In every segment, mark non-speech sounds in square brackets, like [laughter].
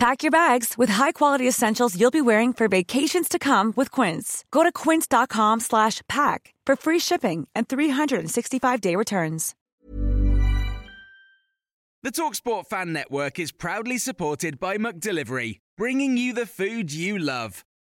Pack your bags with high-quality essentials you'll be wearing for vacations to come with Quince. Go to quince.com slash pack for free shipping and 365-day returns. The TalkSport Fan Network is proudly supported by McDelivery, bringing you the food you love.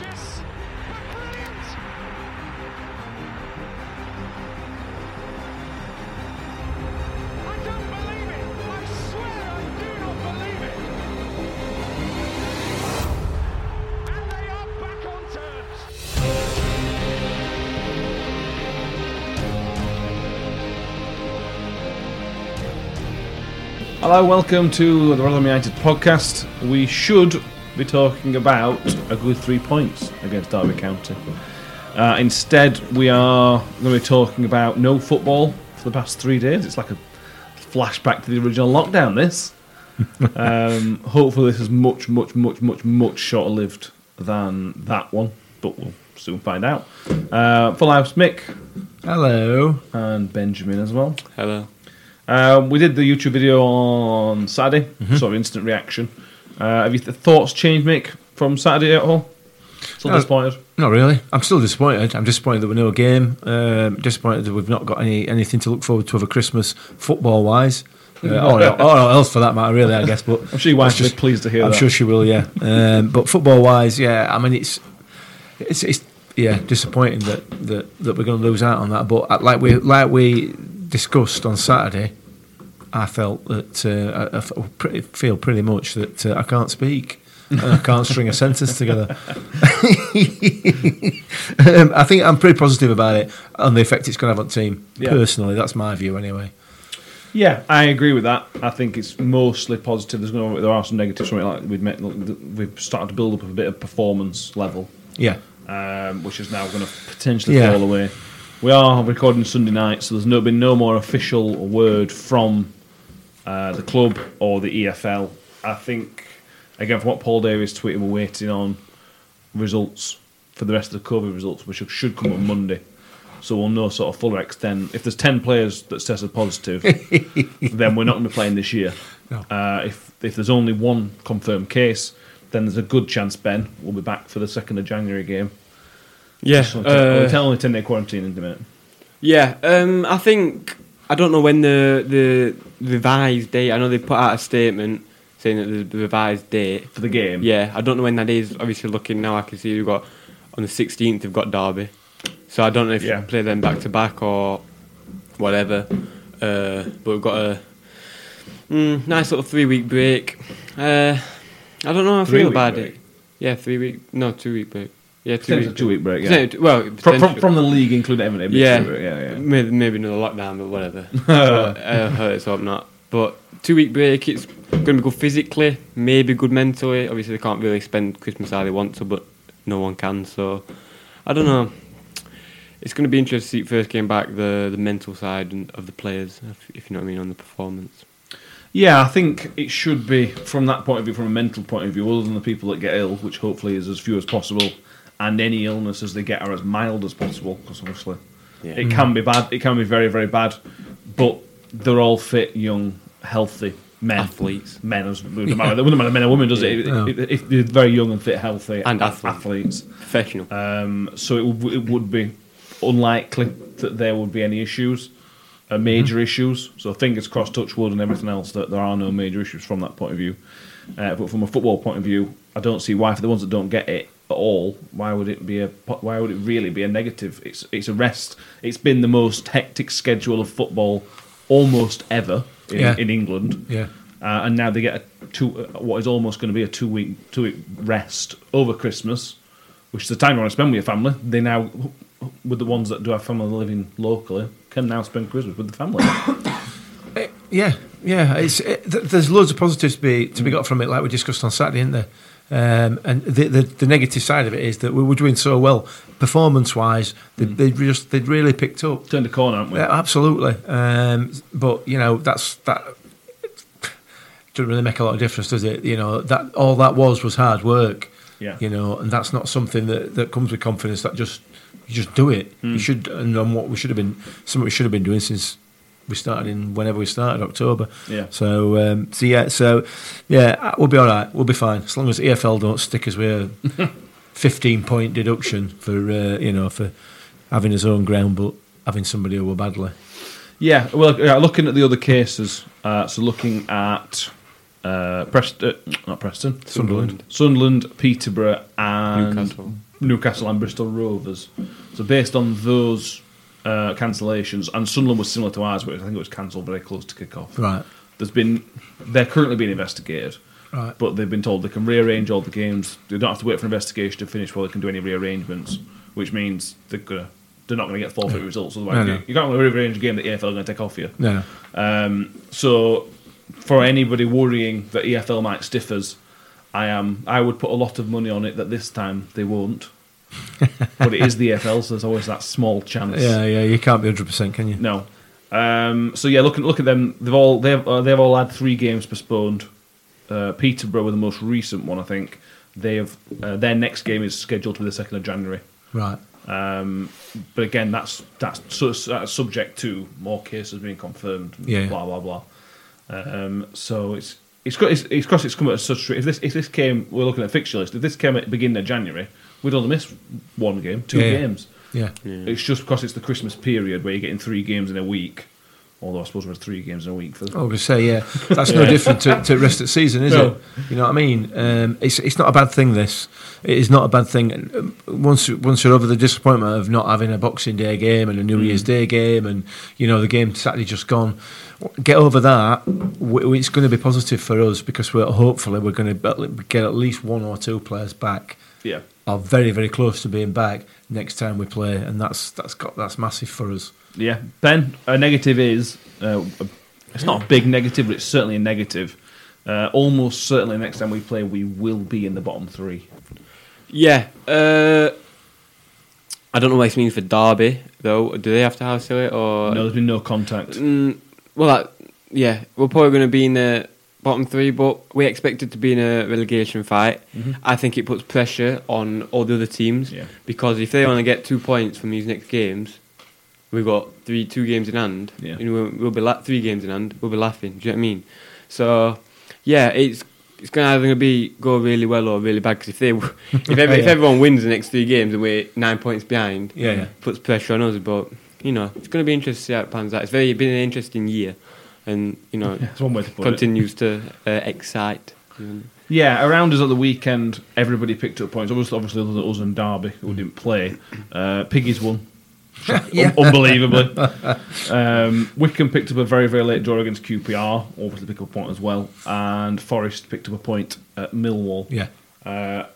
but brilliant. I don't believe it. I swear I do not believe it. And they are back on terms. Hello, welcome to the Rotherham United podcast. We should be talking about a good three points against Derby County. Uh, instead, we are going to be talking about no football for the past three days. It's like a flashback to the original lockdown. This. [laughs] um, hopefully, this is much, much, much, much, much shorter lived than that one, but we'll soon find out. Uh, full house, Mick Hello. and Benjamin as well. Hello. Uh, we did the YouTube video on Saturday, sort of instant reaction. Uh, have your th- thoughts changed, Mick, from Saturday at all? Still No. disappointed? Not really. I'm still disappointed. I'm disappointed that we're no game. Um, disappointed that we've not got any anything to look forward to over Christmas, football wise. Uh, [laughs] or, or else for that matter, really, I guess. But [laughs] I'm sure your wife it's pleased to hear I'm that. sure she will. Yeah. Um, but football wise, yeah. I mean, it's it's, it's yeah disappointing that, that, that we're going to lose out on that. But uh, like we like we discussed on Saturday, I felt that uh, I, I pretty, feel pretty much that uh, I can't speak. and I can't string a sentence together. [laughs] um, I think I'm pretty positive about it and the effect it's going to have on the team. Yeah. Personally, that's my view anyway. Yeah, I agree with that. I think it's mostly positive. There's no, there are some negatives from it. Like we've met, we've started to build up a bit of performance level, Yeah. um, which is now going to potentially Yeah. fall away. We are recording Sunday night, so there's no been no more official word from uh, the club or the EFL. I think again from what Paul Davies tweeted, we're waiting on results for the rest of the COVID results, which should come on Monday. So we'll know sort of fuller extent. If there's ten players that's tested positive, [laughs] then we're not going to be playing this year. No. Uh, if if there's only one confirmed case, then there's a good chance Ben will be back for the second of January game. Yeah. So uh, tell only ten day quarantine in a minute. yeah. Um, I think I don't know when the the revised date. I know they put out a statement saying that there's the revised date. For the game, Yeah, I don't know when that is. Obviously, looking now, I can see we've got on the 16th. We've got Derby, so I don't know if Yeah. you play them back to back or whatever. Uh, but we've got a mm, nice little three week break. Uh, I don't know how I feel Three-week about break? it. Yeah, three week. No, two week break. Yeah, two week. two week break. Yeah. Potentially- Well, From, from, from the league, including Everton. yeah, yeah, yeah. Maybe, maybe another lockdown, but whatever. but, [laughs] uh, let's hope not. But two week break, it's going to be good physically, maybe good mentally. Obviously, they can't really spend Christmas how they want to, but no one can. So I don't know. It's going to be interesting to see first game back the the mental side of the players, if, if you know what I mean, on the performance. Yeah, I think it should be from that point of view, from a mental point of view, other than the people that get ill, which hopefully is as few as possible, and any illnesses they get are as mild as possible, because obviously Yeah. it can be bad. It can be very, very bad, but they're all fit, young, healthy men. Athletes. Men, as, it wouldn't matter, it wouldn't matter men or women, does it? Yeah. If, if they're very young and fit, healthy, And ath- athletes. athletes. Professional. Um, so it, w- it would be unlikely that there would be any issues, uh, major issues. So fingers crossed, touch wood, and everything else that there are no major issues from that point of view. Uh, but from a football point of view, I don't see why for the ones that don't get it, at all, why would it be a why would it really be a negative? It's it's a rest. It's been the most hectic schedule of football almost ever in, Yeah. in England. Yeah. Uh, and now they get a two, uh, what is almost going to be a two week two week rest over Christmas, which is the time you want to spend with your family. They now, with the ones that do have family living locally, can now spend Christmas with the family. [coughs] Eh, yeah, yeah. It's eh, it, there's loads of positives to be to be mm. got from it, like we discussed on Saturday, isn't there? Um, and the, the the negative side of it is that we were doing so well performance wise. They, they just they'd really picked up. Turned a corner, haven't we? Yeah, absolutely. Um, but you know that's that doesn't really make a lot of difference, does it? You know that all that was was hard work. Yeah. You know, and that's not something that, that comes with confidence. That just you just do it. Hmm. You should and on what we should have been something we should have been doing since we started in whenever we started October. Yeah. So um, so yeah so yeah uh, we'll be all right. We'll be fine as long as EFL don't stick us with a [laughs] fifteen point deduction for uh, you know for having his own ground but having somebody who were badly. Yeah, well, yeah, looking at the other cases, uh, so looking at uh, Preston, not Preston, Sunderland. Sunderland, Peterborough, and Newcastle. Newcastle and Bristol Rovers. So based on those uh, cancellations, and Sunderland was similar to ours, but I think it was cancelled very close to kick off. Right. There's been they're currently being investigated, Right. but they've been told they can rearrange all the games. They don't have to wait for investigation to finish before they can do any rearrangements, which means they're gonna they're not going to get forfeit results. Otherwise, No, no. you, you can't rearrange a game that EFL are going to take off you. No. Um, so, for anybody worrying that EFL might stiff us, I am. I would put a lot of money on it that this time they won't. But it is the EFL, so there's always that small chance. Yeah, yeah, you can't be hundred percent, can you? No. Um, so yeah, look at look at them. They've all they've uh, they've all had three games postponed. Uh, Peterborough were the most recent one, I think. They have uh, their next game is scheduled for the second of January. Right. Um, but again, that's that's, su- that's subject to more cases being confirmed. Yeah. Blah blah blah. Um, so it's it's got it's, it's because it's come at such. If this if this came, we're looking at fixture list. If this came at the beginning of January, we'd only miss one game, two Yeah, yeah. games. Yeah. It's just because it's the Christmas period where you're getting three games in a week. Although I suppose we're three games in a week for I would say, yeah, [laughs] that's no different to, to rest of the season, is No. it? You know what I mean? Um, it's it's not a bad thing. This it is not a bad thing. Um, Once once you're over the disappointment of not having a Boxing Day game and a New Year's Day game, and you know the game Saturday just gone, get over that. It's going to be positive for us because we're hopefully we're going to get at least one or two players back. yeah. Are very very close to being back next time we play, and that's that's got that's massive for us. Yeah, Ben. A negative is uh, it's not a big negative, but it's certainly a negative. Uh, almost certainly, next time we play, we will be in the bottom three. Yeah. Uh, I don't know what this means for Derby, though. Do they have to house to it or? no, there's been no contact. Mm, well, that, yeah, we're probably going to be in the bottom three, but we expected to be in a relegation fight. I think it puts pressure on all the other teams Mm-hmm. Yeah. because if they only get two points from these next games, we've got three two games in hand. Yeah. You know, we'll, we'll be la- three games in hand. We'll be laughing. Do you know what I mean? So, yeah, it's it's going to either be go really well or really bad. Because if they [laughs] if, every, if [laughs] Yeah. everyone wins the next three games and we're nine points behind, Yeah, yeah. puts pressure on us. But you know, it's going to be interesting to see how it pans out. It's very been an interesting year, and you know, That's one way to put it. continues to uh, excite. Yeah, around us at the weekend, everybody picked up points. Obviously, obviously other than us and Derby, who didn't play. Uh, Piggies won. [laughs] Un- unbelievably. um, Wycombe picked up a very, very late draw against QPR, obviously picked up a point as well. And Forest picked up a point at Millwall. Yeah. Uh,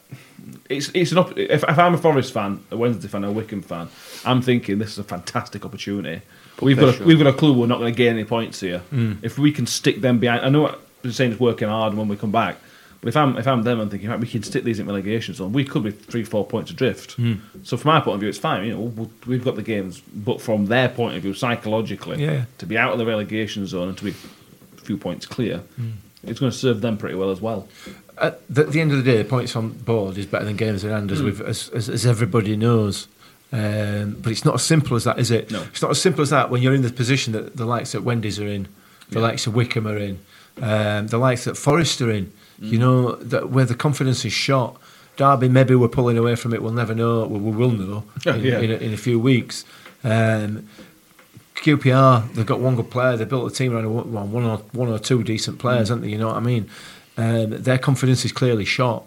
it's it's an op- if, if I'm a Forest fan, a Wednesday fan, a Wycombe fan, I'm thinking this is a fantastic opportunity. we've got a, we've got a clue we're not going to gain any points here. If we can stick them behind, I know what you're saying it's working hard when we come back. But if I'm if I'm them, I'm thinking right, we can stick these in relegation zone. We could be three four points adrift. So from our point of view, it's fine. You know, we'll, we've got the games, but from their point of view, psychologically, Yeah. to be out of the relegation zone and to be a few points clear, it's going to serve them pretty well as well. At the, the end of the day, points on board is better than games in hand, as, we've, as, as, as everybody knows. Um, but it's not as simple as that, is it? No. It's not as simple as that when you're in the position that the likes that Wendy's are in, the likes of Wycombe are in, um, the likes that Forest are in. You know that where the confidence is shot. Derby, maybe we're pulling away from it. We'll never know. We will know [laughs] in, Yeah. in, a, in a few weeks. Um, QPR, they've got one good player. They built a team around a, one or one or two decent players, haven't they? You know what I mean? Um, their confidence is clearly shot.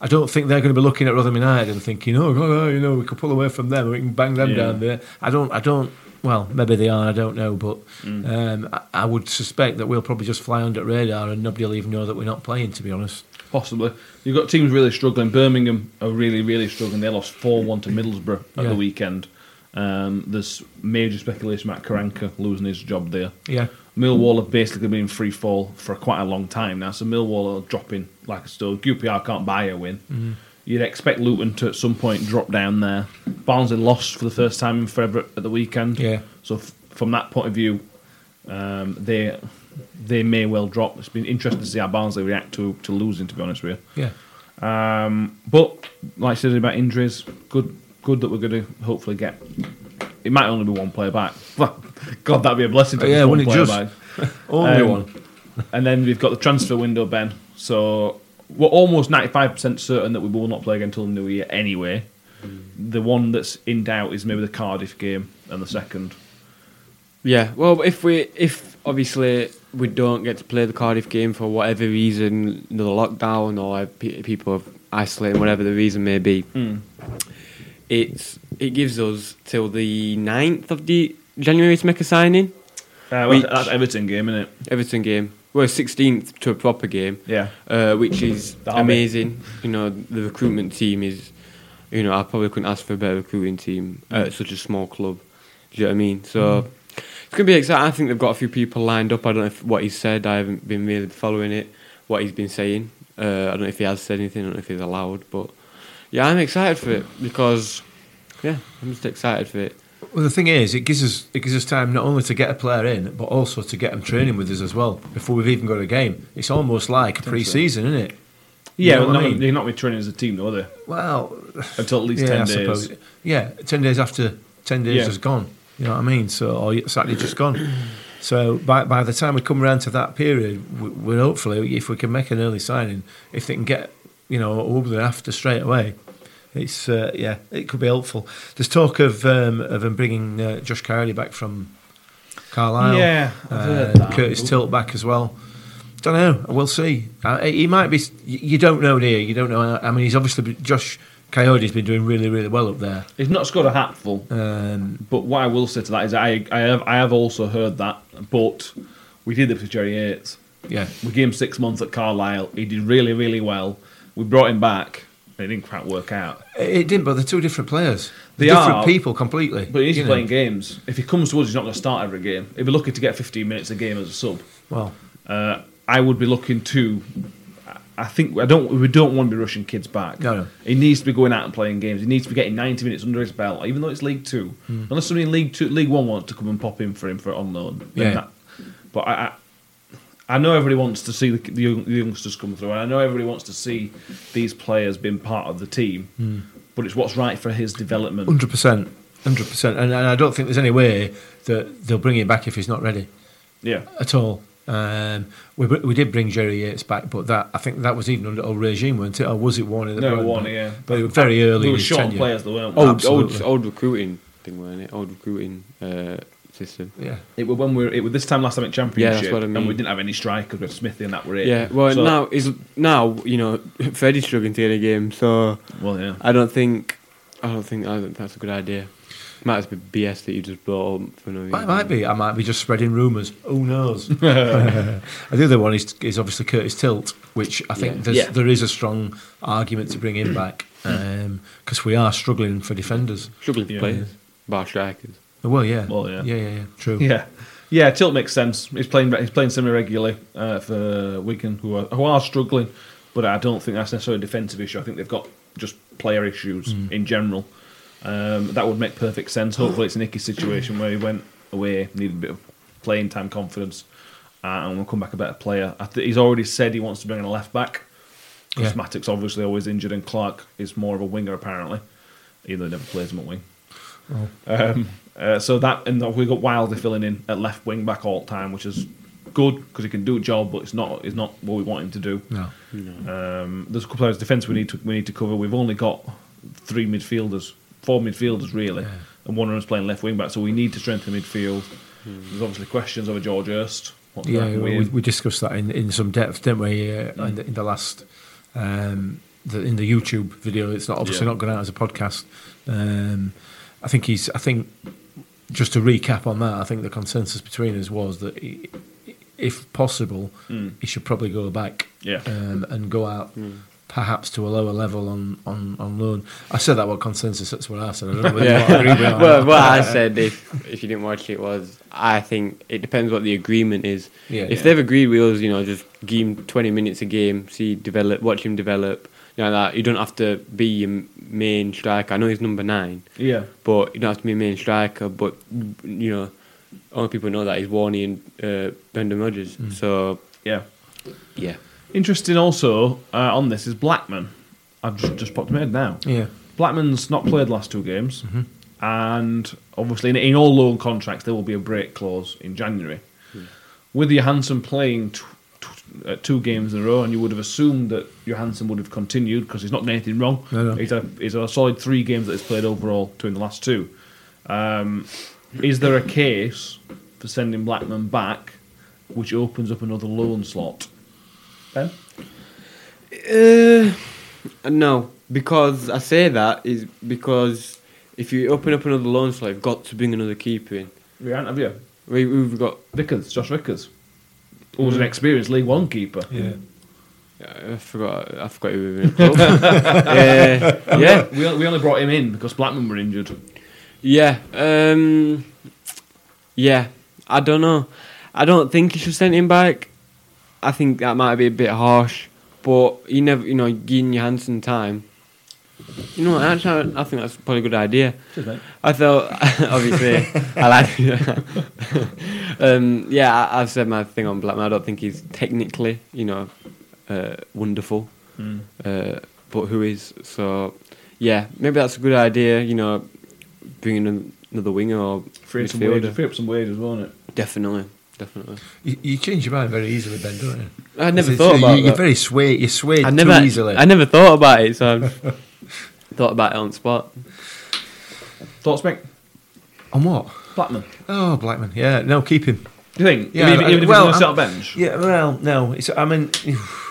I don't think they're going to be looking at Rotherham United and thinking, oh, oh, you know, we could pull away from them, we can bang them Yeah. down there. I don't, I don't. Well, maybe they are. I don't know, but Mm. um, I, I would suspect that we'll probably just fly under radar and nobody will even know that we're not playing. To be honest, Possibly. You've got teams really struggling. Birmingham are really, really struggling. They lost 4 1 to Middlesbrough at Yeah. the weekend. Um, there's major speculation about Karanka losing his job there. yeah, Millwall have basically been in free fall for quite a long time now, so Millwall are dropping like a stone. QPR can't buy a win. Mm-hmm. You'd expect Luton to at some point drop down there. Barnsley lost for the first time in forever at the weekend. Yeah. So f- from that point of view, um, they they may well drop. It's been interesting to see how Barnsley react to to losing. To be honest with you. yeah. Um, but like I said about injuries, good good that we're going to hopefully get. It might only be one player back. [laughs] God, that'd be a blessing. To Yeah, have one wouldn't it player just? back. Only Um, one. And then we've got the transfer window, Ben. So we're almost ninety five percent certain that we will not play again until the new year anyway. The one that's in doubt is maybe the Cardiff game and the second. Yeah, well, if we if obviously we don't get to play the Cardiff game for whatever reason, the lockdown or people have isolated, whatever the reason may be, it's it gives us till the 9th of the January to make a signing. Uh, Which- that's Everton game, isn't it? Everton game. Well, 16th to a proper game. Yeah. uh, which is amazing. You know, the recruitment team is, you know, I probably couldn't ask for a better recruiting team at such a small club. Do you know what I mean? So it's going to be exciting. I think they've got a few people lined up. I don't know if what he's said. I haven't been really following it. What he's been saying. Uh, I don't know if he has said anything. I don't know if he's allowed. But yeah, I'm excited for it because yeah, I'm just excited for it. Well, the thing is, it gives us it gives us time not only to get a player in, but also to get them training with us as well before we've even got a game. It's almost like a pre-season, isn't it? Yeah, You know well, what I not, mean? they're not retraining as a team, though, are they? Well, Until at least yeah, 10 I days. suppose. Yeah, ten days after ten days Yeah. has gone. You know what I mean? So or exactly just gone. [clears throat] So by by the time we come around to that period, we, we hopefully, if we can make an early signing, if they can get you know over after straight away, it's uh, yeah, it could be helpful. There's talk of um, of them bringing uh, Josh Kayode back from Carlisle. Yeah, uh. Curtis Tilt back as well. Don't know. We'll see. Uh, he might be. You don't know, do you? You don't know. I mean, he's obviously Josh Kayode's been doing really, really well up there. He's not scored a hatful. Um, But what I will say to that is, I I have I have also heard that, but we did this with Jerry Yates. yeah, We gave him six months at Carlisle. He did really really well. We brought him back. It didn't quite work out. it didn't. But they're two different players. They They're different are, people completely. But he's you know. playing games. If he comes to us, he's not going to start every game. He'd be lucky to get 15 minutes a game as a sub. Well, Uh, I would be looking to. I think I don't. We don't want to be rushing kids back. No, no. He needs to be going out and playing games. He needs to be getting 90 minutes under his belt, even though it's League Two. Hmm. Unless somebody in League Two, League One wants to come and pop in for him for on loan. Yeah. that- but I, I, I know everybody wants to see the, the, young, the youngsters come through, and I know everybody wants to see these players being part of the team. Hmm. But it's what's right for his development. hundred percent, hundred percent. And and I don't think there's any way that they'll bring him back if he's not ready Yeah. at all. Um, we we did bring Jerry Yates back, but that I think that was even under old regime, wasn't it? Or was it Warney? that No, brought him back? yeah. But it was very early. We in were his short on tenure. players, though, weren't we? Old, old, old recruiting thing, weren't it? Old recruiting uh, system. Yeah, It was when we were, it was this time last time at Championship, Yeah, that's what I mean. and we didn't have any strikers. We had Smithy, and that were it. Yeah, well So- now is now you know Freddie's struggling to get a game, so Well, yeah. I don't think I don't think I don't that's a good idea. Might just be BS that you just brought up for no reason. might, might be. I might be just spreading rumours. Who knows? [laughs] [laughs] the other one is, is obviously Curtis Tilt, which I think Yeah. there's, Yeah. there is a strong argument to bring him back [coughs] um, because we are struggling for defenders. struggling for Yeah. players, bar strikers. Well, yeah, Well, yeah. yeah, yeah, yeah. True. Yeah, yeah. Tilt makes sense. He's playing. He's playing semi regularly uh, for Wigan, who are who are struggling, but I don't think that's necessarily a defensive issue. I think they've got just player issues in general. Um, that would make perfect sense. Hopefully, it's an icky situation where he went away, needed a bit of playing time confidence, uh, and will come back a better player. I think he's already said he wants to bring in a left back. Because Yeah. Mattock's obviously always injured, and Clark is more of a winger apparently, even though he never plays him at wing. Um, uh, so that and we've got Wilder filling in at left wing back all the time, which is good because he can do a job, but it's not it's not what we want him to do. No. Um, there's a couple of defence we need to we need to cover. We've only got three midfielders, four midfielders really, and one of them's playing left wing back. So we need to strengthen midfield. There's obviously questions over George Hirst. What's Yeah, we, we discussed that in, in some depth, didn't we, uh, in, the, in the last um, the, in the YouTube video. It's not obviously Yeah. not going out as a podcast. Um, I think he's. I think just to recap on that, I think the consensus between us was that he, if possible, he should probably go back. Yeah. Um, and go out. Perhaps to a lower level on, on, on loan. I said that what consensus. That's what I said. I don't know whether you agree with that or well, what I said, if if you didn't watch it, was I think it depends what the agreement is. Yeah. if Yeah. they've agreed with us, you know, just give him twenty minutes a game, see develop, watch him develop. You know that you don't have to be your main striker. I know he's number nine, Yeah. but you don't have to be a main striker. But you know, only people know that he's Warney and uh, Brendan Rodgers. Mm. So Yeah. yeah, Interesting also uh, on this is Blackman. I've just, just popped my head now. yeah, Blackman's not played the last two games, and obviously in, in all loan contracts there will be a break clause in January. With Johansson playing t- t- uh, two games in a row, and you would have assumed that Johansson would have continued because he's not done anything wrong. No, no. He's, a, he's a solid three games that he's played overall, two in the last two. Um, is there a case for sending Blackman back, which opens up another loan slot? Ben? Uh, no, because I say that is because if you open up another loan slot, you've got to bring another keeper in. We haven't, have you? We, we've got. Vickers, Josh Vickers, who was an experienced League One keeper. yeah. I forgot. I forgot you were in the club. uh, [laughs] yeah, We, we only brought him in because Blackman were injured. yeah, um, yeah. I don't know. I don't think you should send him back. I think that might be a bit harsh, but you never, you know, giving Johansson time. You know, what, actually, I think that's probably a good idea. I thought, [laughs] obviously, I like. [laughs] um, yeah, I, I've said my thing on Blackman. I don't think he's technically, you know, uh, wonderful, uh, but who is? So, yeah, maybe that's a good idea. You know, bringing an- another winger or Free up some midfielder. wages, free up some wages, won't it? Definitely, definitely. You, you change your mind very easily, Ben, don't you? I never thought you, about You're very swayed. You're swayed I never, too easily. I never thought about it, so I've [laughs] thought about it on the spot. Thoughts, Mick? On what? Blackman. Oh, Blackman. Yeah, no, keep him. You think? Yeah, even, I- even if well, he's going to I'm- sit on bench? Yeah, well, no. It's, I mean,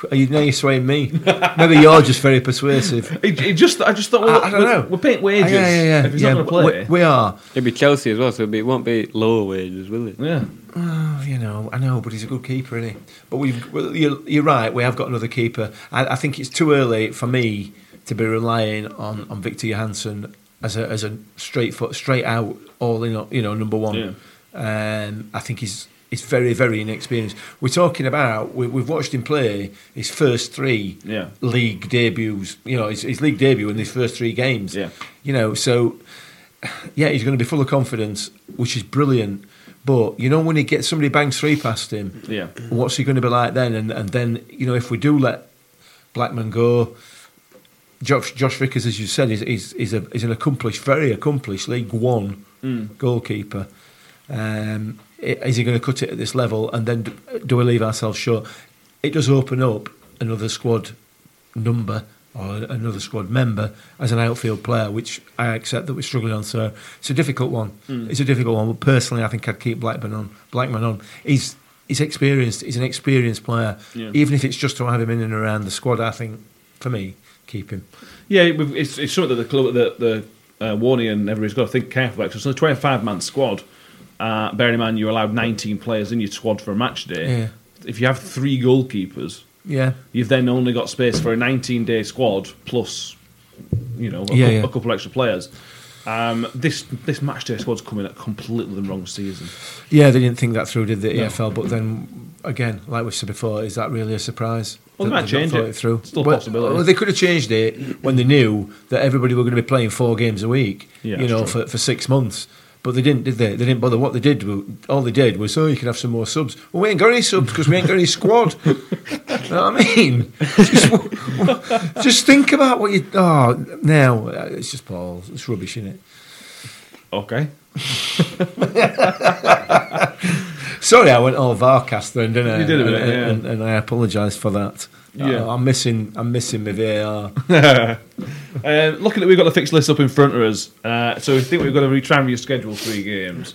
are [sighs] you, now you're swaying me. Maybe you're just very persuasive. [laughs] It, it just, I just thought, well, I- I don't we're, know. we're paying wages. yeah, yeah, yeah. If he's yeah, not going to play, we, we are. It'll be Chelsea as well, so it'll be, it won't be lower wages, will it? yeah. Oh, you know, I know, but he's a good keeper, isn't he? But we've, well, you're, you're right. We have got another keeper. I, I think it's too early for me to be relying on, on Viktor Johansson as a as a straight foot, straight out, all in, you know, number one. Um, I think he's he's very very inexperienced. We're talking about we, we've watched him play his first three Yeah. league debuts. You know, his, his league debut in his first three games. Yeah. You know, so yeah, he's going to be full of confidence, which is brilliant. But you know, when he gets somebody bangs three past him, Yeah. what's he going to be like then? And and then you know, if we do let Blackman go, Josh, Josh Vickers, as you said, is is is, a, is an accomplished, very accomplished League One goalkeeper. Um, is he going to cut it at this level? And then do, do we leave ourselves short? It does open up another squad number or another squad member as an outfield player, which I accept that we're struggling on. So it's a difficult one. It's a difficult one. But personally, I think I'd keep Blackman on. Blackman on. He's he's experienced. He's an experienced player. Yeah. Even if it's just to have him in and around the squad, I think for me, keep him. Yeah, it's, it's something that the club, the, the uh, Warney and everybody's got to think careful about. 'cause it's a 25 man squad. Uh, bearing in mind you're allowed 19 players in your squad for a match day. Yeah. If you have three goalkeepers, Yeah. you've then only got space for a 19 day squad plus, you know, a, Yeah, cou- yeah. a couple extra players. Um, this this match day squad's coming at completely the wrong season. Yeah, they didn't think that through, did the No. EFL? But then again, like we said before, is that really a surprise? Well, they might change thought it. through. Still well, possibility. well, they could have changed it when they knew that everybody were going to be playing four games a week. Yeah, you know, for, for six months. But they didn't, did they? They didn't bother. What they did, all they did was, oh, you can have some more subs. Well, we ain't got any subs because we ain't got any squad. [laughs] you know what I mean? [laughs] Just, just think about what you. Oh, now uh, it's just balls. It's rubbish, isn't it? Okay. [laughs] Sorry, I went all Varcast then, didn't I? You did a bit, and, yeah. and, and I apologise for that. Yeah. Oh, I'm missing. I'm missing my VAR. [laughs] Uh, looking at we've got the fixed list up in front of us, uh, so I think we've got to re- try and reschedule three games.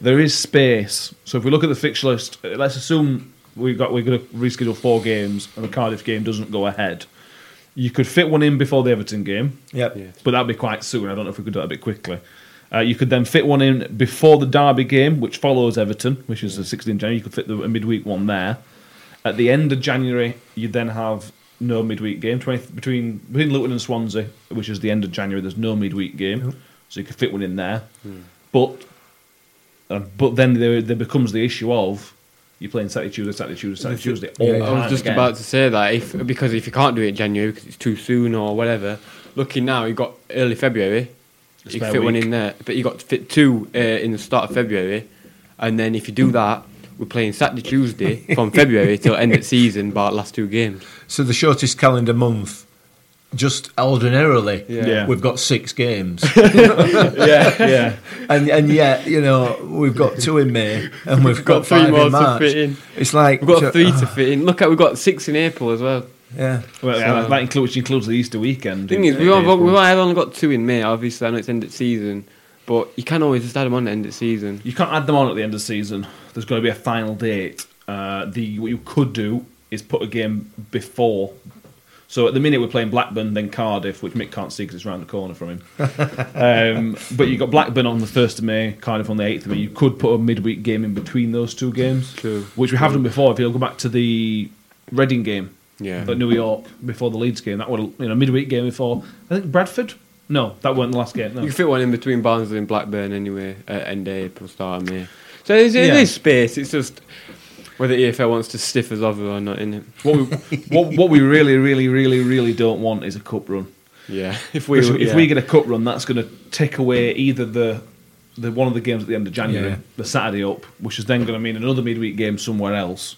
There is space, so if we look at the fixed list, uh, let's assume we got we're going to reschedule four games and the Cardiff game doesn't go ahead. You could fit one in before the Everton game, Yep. Yeah. but that'd be quite soon. I don't know if we could do that a bit quickly. Uh, you could then fit one in before the Derby game, which follows Everton, which is the 16th January. You could fit the a midweek one there. At the end of January, you then have no midweek game 20, between between Luton and Swansea, which is the end of January. There's no midweek game, so you could fit one in there. But uh, but then there, there becomes the issue of you're playing Saturday, Tuesday, Saturday, Tuesday, Saturday, Tuesday. All Yeah, the yeah. I was just again. about to say that if because if you can't do it in January because it's too soon or whatever. Looking now, you've got early February. A You can fit one in there, but you got to fit two uh, in the start of February, and then if you do that, we're playing Saturday, Tuesday [laughs] from February till end of season, but last two games. So the shortest calendar month, just ordinarily, Yeah. Yeah. we've got six games, [laughs] yeah, yeah. and and yet you know we've got two in May and we've got, got three more in to fit in. It's like We've got so- three to fit in. Look at we've got six in April as well. Yeah, Well, yeah, So- that includes, which includes the Easter weekend. thing in- is, we've April. we have only got two in May. Obviously, I know it's end of season, but you can always just add them on at end of season. You can't add them on at the end of season. There's got to be a final date. Uh, the what you could do is put a game before. So at the minute we're playing Blackburn, then Cardiff, which Mick can't see because it's round the corner from him. [laughs] um, but you've got Blackburn on the first of May, Cardiff on the eighth of May. You could put a midweek game in between those two games, True. which we have done before. If you'll go back to the Reading game Yeah. at New York before the Leeds game, that would you know midweek game before. I think Bradford. No, that weren't the last game. No. You can fit one in between Barnsley and Blackburn anyway, at end of April, start of May. So there's, Yeah. there's space. It's just whether EFL wants to stiff us over or not, in it. What we, what, what we really, really, really, really don't want is a cup run. Yeah. [laughs] If we Because if yeah. we get a cup run, that's going to take away either the the one of the games at the end of January, Yeah. the Saturday up, which is then going to mean another midweek game somewhere else.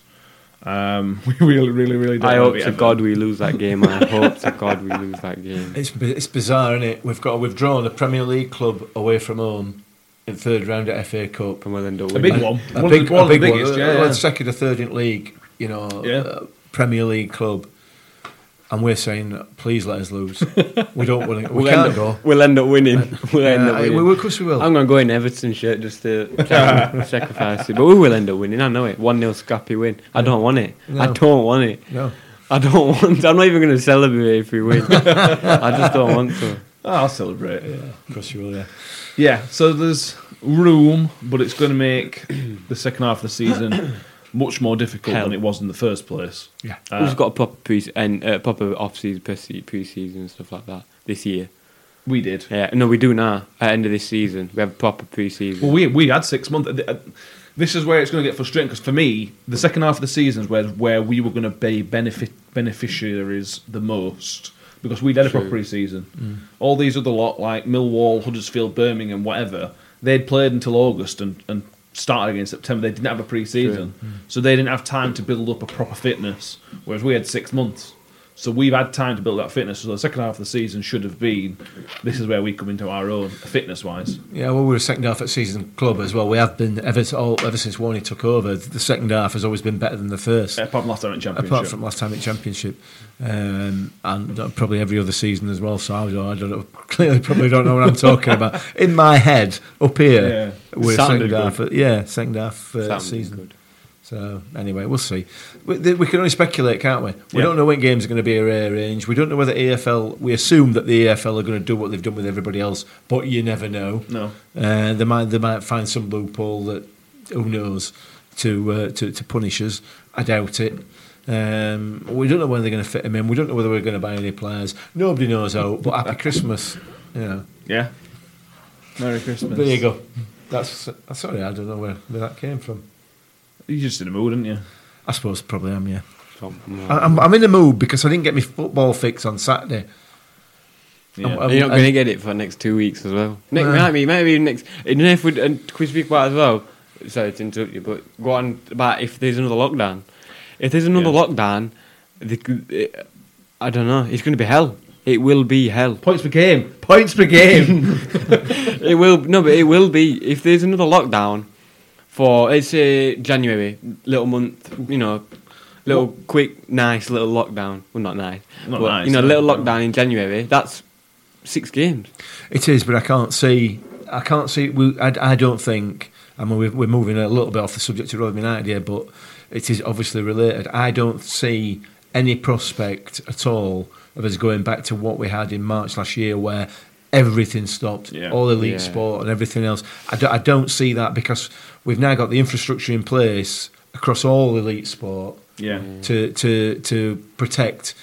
Um, [laughs] we really, really, really don't. I hope to ever- God we lose that game. I [laughs] hope to God we lose that game. it's it's bizarre, isn't it? We've got withdrawn a Premier League club away from home in third round at FA Cup. From well end up A big one. A one big, of the, one a of the big biggest. one. Yeah, yeah. second or third in league, you know, Yeah. uh, Premier League club. And we're saying, please let us lose. we don't want to. We [laughs] We'll can't end go. We'll end up winning. We'll end Yeah, up I- winning. we- of course we will. I'm going to go in Everton shirt just to [laughs] sacrifice it. But we will end up winning. I know it. 1 0 scrappy win. I don't want it. I don't want it. No. I don't [laughs] want I'm not even going to celebrate if we win. I just don't want to. Oh, I'll celebrate. Yeah, Of course you will, yeah. Yeah, so there's room, but it's going to make the second half of the season [coughs] much more difficult Hell. than it was in the first place. Yeah. Uh, We've got a proper pre and uh, proper off season, pre season and stuff like that this year. we did. Yeah, no, we do now. At end of this season, we have a proper pre season. Well, we we had six months. uh, This is where it's going to get frustrating because for me, the second half of the season is where where we were going to be benefit beneficiaries the most because we'd had a proper True. pre-season. All these other lot like Millwall, Huddersfield, Birmingham, whatever, they'd played until August and, and started again in September. They didn't have a pre-season, so they didn't have time to build up a proper fitness. Whereas we had six months. So we've had time to build that fitness. So the second half of the season should have been. This is where we come into our own fitness wise. Yeah, well, we were second half at season club as well. We have been ever all, ever since Warney took over. The second half has always been better than the first. Apart from last time at championship. Apart from last time in championship, um, and uh, probably every other season as well. So I don't, I don't know. [laughs] Clearly, probably don't know what I'm talking about. In my head, up here, Yeah. We're second half. Yeah, second half uh, season. good. So anyway, we'll see. We, th- we can only speculate, can't we? We Yeah. don't know when games are going to be rearranged. We don't know whether EFL. We assume that the EFL are going to do what they've done with everybody else, but you never know. No. Uh, they might they might find some loophole that who knows to uh, to, to punish us. I doubt it. Um, we don't know when they're going to fit him in. We don't know whether we're going to buy any players. Nobody knows how. But happy Christmas. You know. Yeah. Merry Christmas. There you go. That's uh, sorry. I don't know where, where that came from. You're just in a mood, aren't you? I suppose probably am. Yeah. I- I'm, I'm in the mood because I didn't get my football fix on Saturday. Yeah. I'm- You're not going to get it for the next two weeks as well. Next, Nah. might be, maybe next. You know, if we and could we speak about it as well. Sorry to interrupt you, but go on about if there's another lockdown. If there's another Yeah. lockdown, the, it, I don't know. It's going to be hell. It will be hell. Points per game. Points per game. [laughs] [laughs] it will no, but it will be if there's another lockdown for let's say January, little month, you know, little quick, nice little lockdown. Well, not nice, Not but nice, you know, no. little lockdown in January. That's six games. It is, but I can't see. I can't see. We, I, I don't think. I mean, we're, we're moving a little bit off the subject of Rotherham United here, but it is obviously related. I don't see any prospect at all of us going back to what we had in March last year, where everything stopped, Yeah. all elite Yeah. sport and everything else. I, do, I don't see that because we've now got the infrastructure in place across all elite sport Yeah. to to to protect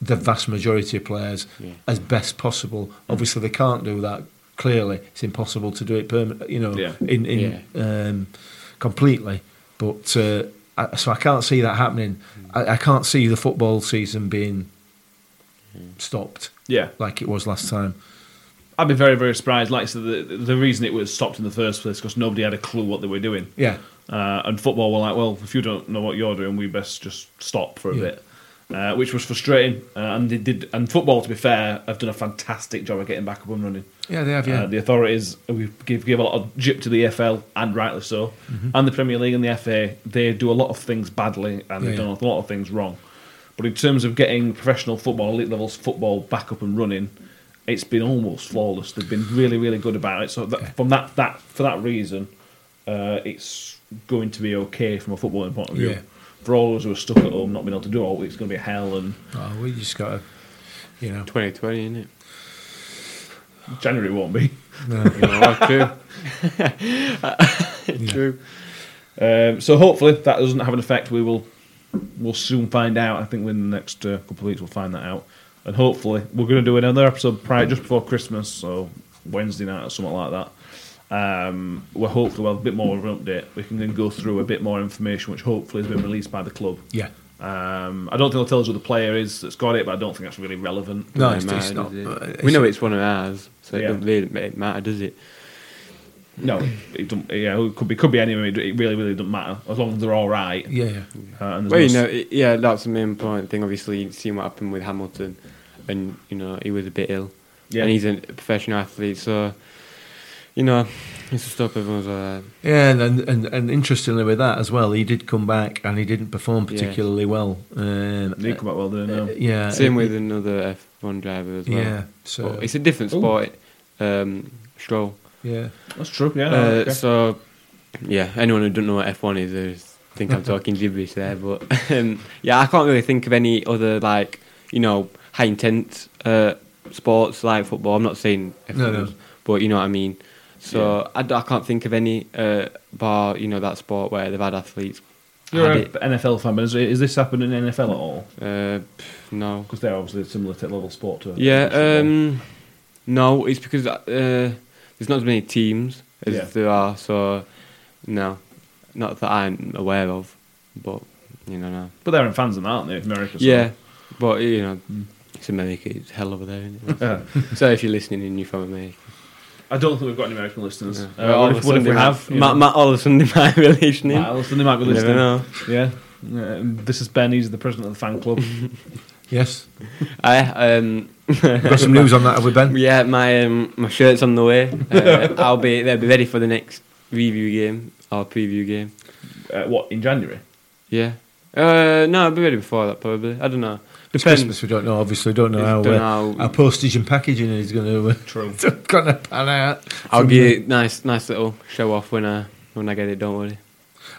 the vast majority of players Yeah. as best possible. Obviously, they can't do that. Clearly, it's impossible to do it permanent. You know, Yeah. in in um, completely. But uh, I, so I can't see that happening. I, I can't see the football season being stopped Yeah. like it was last time. I'd be very, very surprised. Like I said, the, the reason it was stopped in the first place because nobody had a clue what they were doing. Yeah, Uh, and football were like, well, if you don't know what you're doing, we best just stop for a Yeah. bit, uh, which was frustrating. Uh, and they did. And football, to be fair, have done a fantastic job of getting back up and running. yeah, they have. Yeah, Uh, the authorities we give give a lot of jip to the EFL, and rightly so, Mm-hmm. and the Premier League and the FA. They do a lot of things badly, and they've Yeah, done yeah. a lot of things wrong. But in terms of getting professional football, elite levels football back up and running, it's been almost flawless. They've been really, really good about it. So that, from that, that for that reason, uh, it's going to be okay from a footballing point of view. Yeah. For all of us who are stuck at home, not being able to do all, it's going to be hell. And oh, we just got to, you know, 2020, isn't it? January won't be. [laughs] You know, true. [laughs] True. Um, so hopefully that doesn't have an effect. We will we'll soon find out. I think within the next uh, couple of weeks we'll find that out. And hopefully we're going to do another episode prior just before Christmas, so Wednesday night or something like that. Um, we're hopefully we'll have a bit more of an update. We can then go through a bit more information, which hopefully has been released by the club. yeah. Um, I don't think they'll tell us who the player is that's got it, but I don't think that's really relevant. No, it's, it's not. it? we know it's- it's one of ours, so Yeah. it doesn't really matter, does it? No, it don't, yeah, it could be could be anyone. It really, really doesn't matter as long as they're all right. Yeah, yeah. Uh, and there's Well, you know, it, yeah, that's the main point thing. Obviously, you've seen what happened with Hamilton, and you know he was a bit ill, Yeah. and he's a professional athlete, so you know it's to stop everyone's uh, Yeah, and, and and and interestingly with that as well, he did come back and he didn't perform Yeah. particularly well. Um, They come back well doing uh, yeah, same it- with another F1 driver as well. yeah. So But it's a different sport. Um, Stroll. Yeah, That's true. Yeah. uh, okay. So, yeah, anyone who doesn't know what F1 is, is think I'm [laughs] talking gibberish there. But um, yeah, I can't really think of any other like you know high intense uh, sports like football. I'm not saying F1, No, no. but you know what I mean. So I, I can't think of any uh, bar you know that sport where they've had athletes. You're had an. NFL fan, but is, is this happening in NFL at all? Uh, no. Because they're obviously a similar to level sport to Yeah. Um, no, it's because uh, there's not as many teams as Yeah. there are. So no, not that I'm aware of. But you know, no. but they're in fans and that, aren't they? America. so- Yeah, but you know, it's America. It's hell over there. Isn't it? [laughs] so if you're listening and you're from America, I don't think we've got any American listeners. Yeah. Uh, Well, what, all if, of a what if we have? might- Ma- ma- all of a sudden they might be listening. Matt Ellison, they might be listening. know. Yeah. Yeah, and This is Ben. He's the president of the fan club. [laughs] yes. [laughs] I um. Got some news on that, have we, Ben? [laughs] Yeah, my um, my shirt's on the way. Uh, I'll be they'll be ready for the next review game or preview game. uh, what in January? Yeah. Uh, no, I'll be ready before that probably. I don't know. It's Depends. Christmas. We don't know. Obviously, we don't know how, Don't uh, know how- how postage and packaging is going to uh, True. [laughs] going to pan out. I'll From give you a nice nice little show off when I when I get it. Don't worry.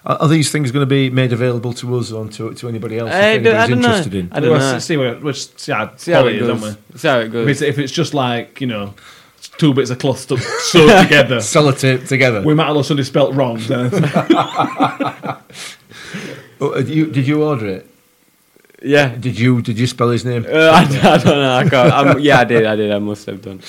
Are, are these things going to be made available to us or to, to anybody else? I if don't- I anybody's don't know. interested in. I don't Well, know. See, see, where- we'll see how, See how quality it is, goes. don't we? See how it If goes. it's, if it's just like you know, two bits of cloth stuck sewed [laughs] together, Sellotape together. we might have suddenly spelt wrong. Then [laughs] Oh, uh, you, did you order it? yeah. Did you did you spell his name? Uh, I, I don't know. I can't. I'm, yeah, I did. I did. I must have done.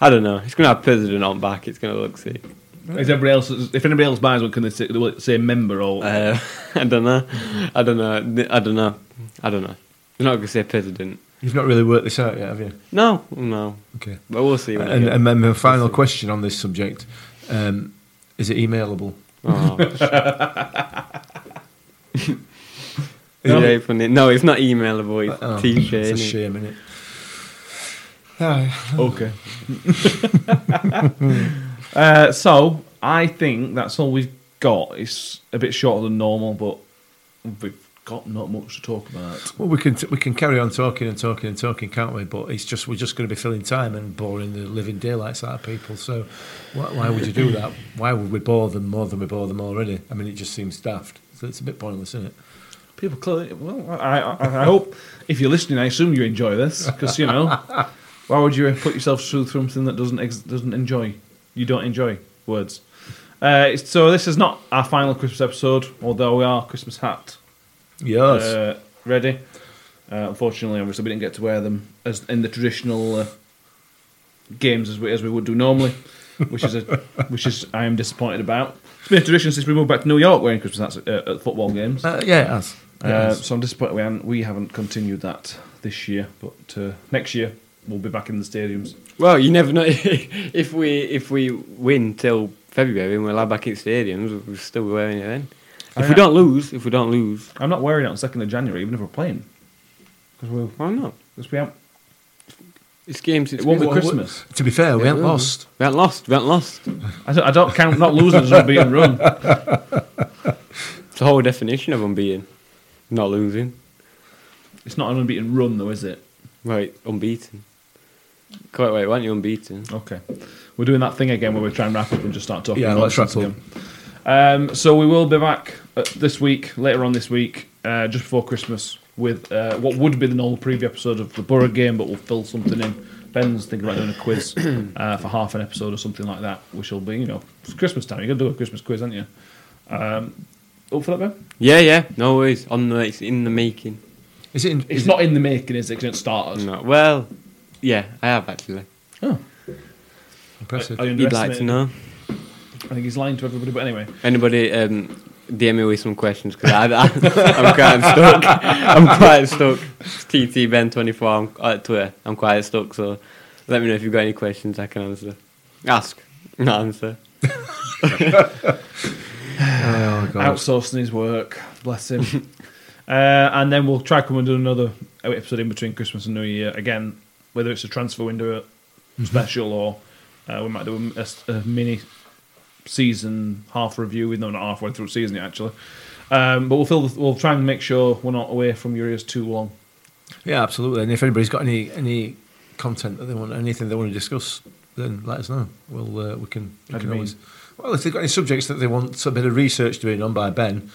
I don't know. It's gonna have president on back. It's gonna look sick. Is everybody else? If anybody else buys one, can they say, will it say member or? Uh, [laughs] I don't know. I don't know. I don't know. I don't know. I'm not gonna say president. You've not really worked this out yet, have you? No, no. Okay. But we'll see. When And, and then my final see. question on this subject: um, Is it emailable? Oh, [laughs] No. yeah, funny. No, it's not emailable. It's Oh, t-shirt. It's a innit? shame, isn't it? Ah, Okay. [laughs] uh, so I think that's all we've got. It's a bit shorter than normal, but we've got not much to talk about. Well, we can we can carry on talking and talking and talking, can't we? But it's just we're just going to be filling time and boring the living daylights out of people. So why, why would you do that? Why would we bore them more than we bore them already? I mean, it just seems daft. So it's a bit pointless, isn't it? People clearly. Well, I, I, I hope if you're listening, I assume you enjoy this because you know why would you put yourself through something that doesn't ex- doesn't enjoy? You don't enjoy words. Uh, so this is not our final Christmas episode, although we are Christmas hat Yes. uh, ready. Uh, unfortunately, obviously, we didn't get to wear them as in the traditional uh, games as we as we would do normally, [laughs] which is a which is I am disappointed about. It's been a tradition since we moved back to New York wearing Christmas hats at, at football games. Uh, yeah, it has. It Uh, has. so I'm disappointed we haven't, we haven't continued that this year, but uh, next year we'll be back in the stadiums. Well, you never know [laughs] if we if we win till February and we're allowed back in stadiums, we're still be wearing it then. If I- we don't lose, if we don't lose, I'm not wearing it on second of January, even if we're playing, because we why not? because we haven't. It's game since It won't be Christmas. To be fair, we Yeah, haven't we lost. We haven't lost. We haven't lost. I don't, I don't count not losing as unbeaten run. [laughs] It's the whole definition of unbeaten, not losing. It's not an unbeaten run though, is it? Right, unbeaten. Quite right, weren't you unbeaten? Okay. We're doing that thing again where we try and wrap up and just start talking. Yeah, let's nonsense wrap up. Um, so we will be back uh, this week, later on this week, uh, just before Christmas, with uh, what would be the normal preview episode of the Borough game, but we'll fill something in. Ben's thinking about doing a quiz uh, [coughs] for half an episode or something like that, which will be, you know, it's Christmas time. You're going to do a Christmas quiz, aren't you? Um, up for that, Ben? Yeah, yeah. No worries. On the, it's in the making. Is it? In, It's is not in the making, is it? 'Cause it's starters. No, well, yeah, I have actually. Oh. impressive? Are you You'd like to know? I think he's lying to everybody, but anyway. Anybody um, DM me with some questions because I, I, [laughs] I'm quite stuck. I'm quite stuck. It's TT Ben twenty four on at Twitter. I'm quite stuck. So let me know if you've got any questions I can answer. Ask, not answer. oh god. outsourcing his work. Bless him. [laughs] uh, and then we'll try come and do another episode in between Christmas and New Year again, whether it's a transfer window special or uh, we might do a, a- a mini season half review. We're not halfway through the season yet, actually. Um, but we'll fill the, we'll try and make sure we're not away from your ears too long. Yeah, absolutely. And if anybody's got any any content that they want, anything they want to discuss, then let us know. We'll uh, we can. We can mean? always. Well, if they've got any subjects that they want a bit of research doing on by Ben,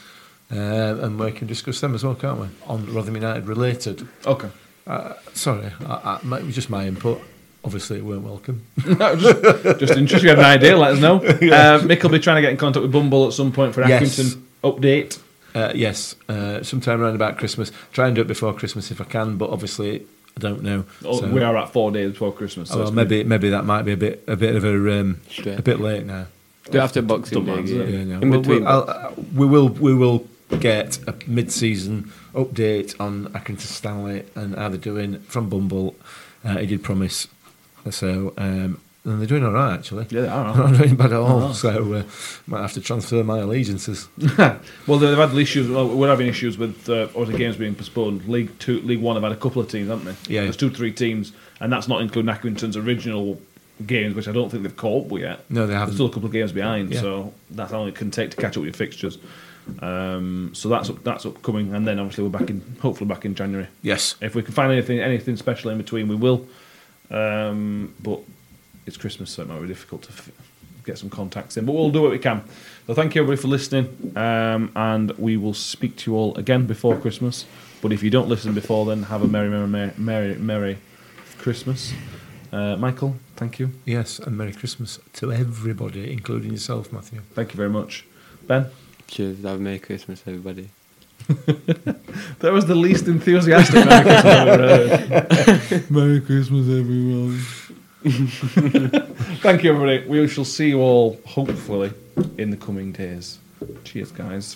uh, and we can discuss them as well, can't we? On Rotherham United related. Okay. Uh, sorry, I, I, it was just my input. Obviously, it weren't welcome. [laughs] No, just, just interested. You have an idea? Let us know. [laughs] Uh, Mick will be trying to get in contact with Bumble at some point for Yes. Accrington update. Uh, yes, uh, sometime around about Christmas. Try and do it before Christmas if I can, but obviously I don't know. Oh, So- we are at four days before Christmas. So Oh, well, it's maybe maybe that might be a bit a bit of a um, a bit late now. Do after Boxing Don't Day. mind, Yeah, Yeah, no. In We'll- between. we'll- I'll- uh, we will we will get a mid-season update on Accrington Stanley and how they're doing from Bumble. Uh, he did promise, so um, and they're doing all right actually. Yeah, they are. [laughs] Not doing bad at all. Oh. So uh, might have to transfer my allegiances. [laughs] well, they've had issues. Well, we're having issues with uh, other games being postponed. League Two, League One have had a couple of teams, haven't they? Yeah. There's two, three teams, and that's not including Accrington's original games, which I don't think they've caught up with yet. No, they haven't. There's still a couple of games behind, Yeah. so that's how long it can take to catch up with your fixtures. Um, so that's up, that's upcoming, and then obviously we're back in, hopefully back in January. Yes. If we can find anything anything special in between, we will. Um, but it's Christmas, so it might be difficult to f- get some contacts in. But we'll do what we can. So thank you everybody for listening, um, and we will speak to you all again before Christmas. But if you don't listen before then, have a merry, merry, merry, merry, merry Christmas. Uh, Michael, thank you. Yes, and Merry Christmas to everybody, including yourself, Matthew. Thank you very much. Ben, Cheers. Have a Merry Christmas, everybody. [laughs] that was the least enthusiastic Merry Christmas I've ever heard. [laughs] Merry Christmas, everyone. [laughs] Thank you, everybody. We shall see you all, hopefully, in the coming days. Cheers, guys.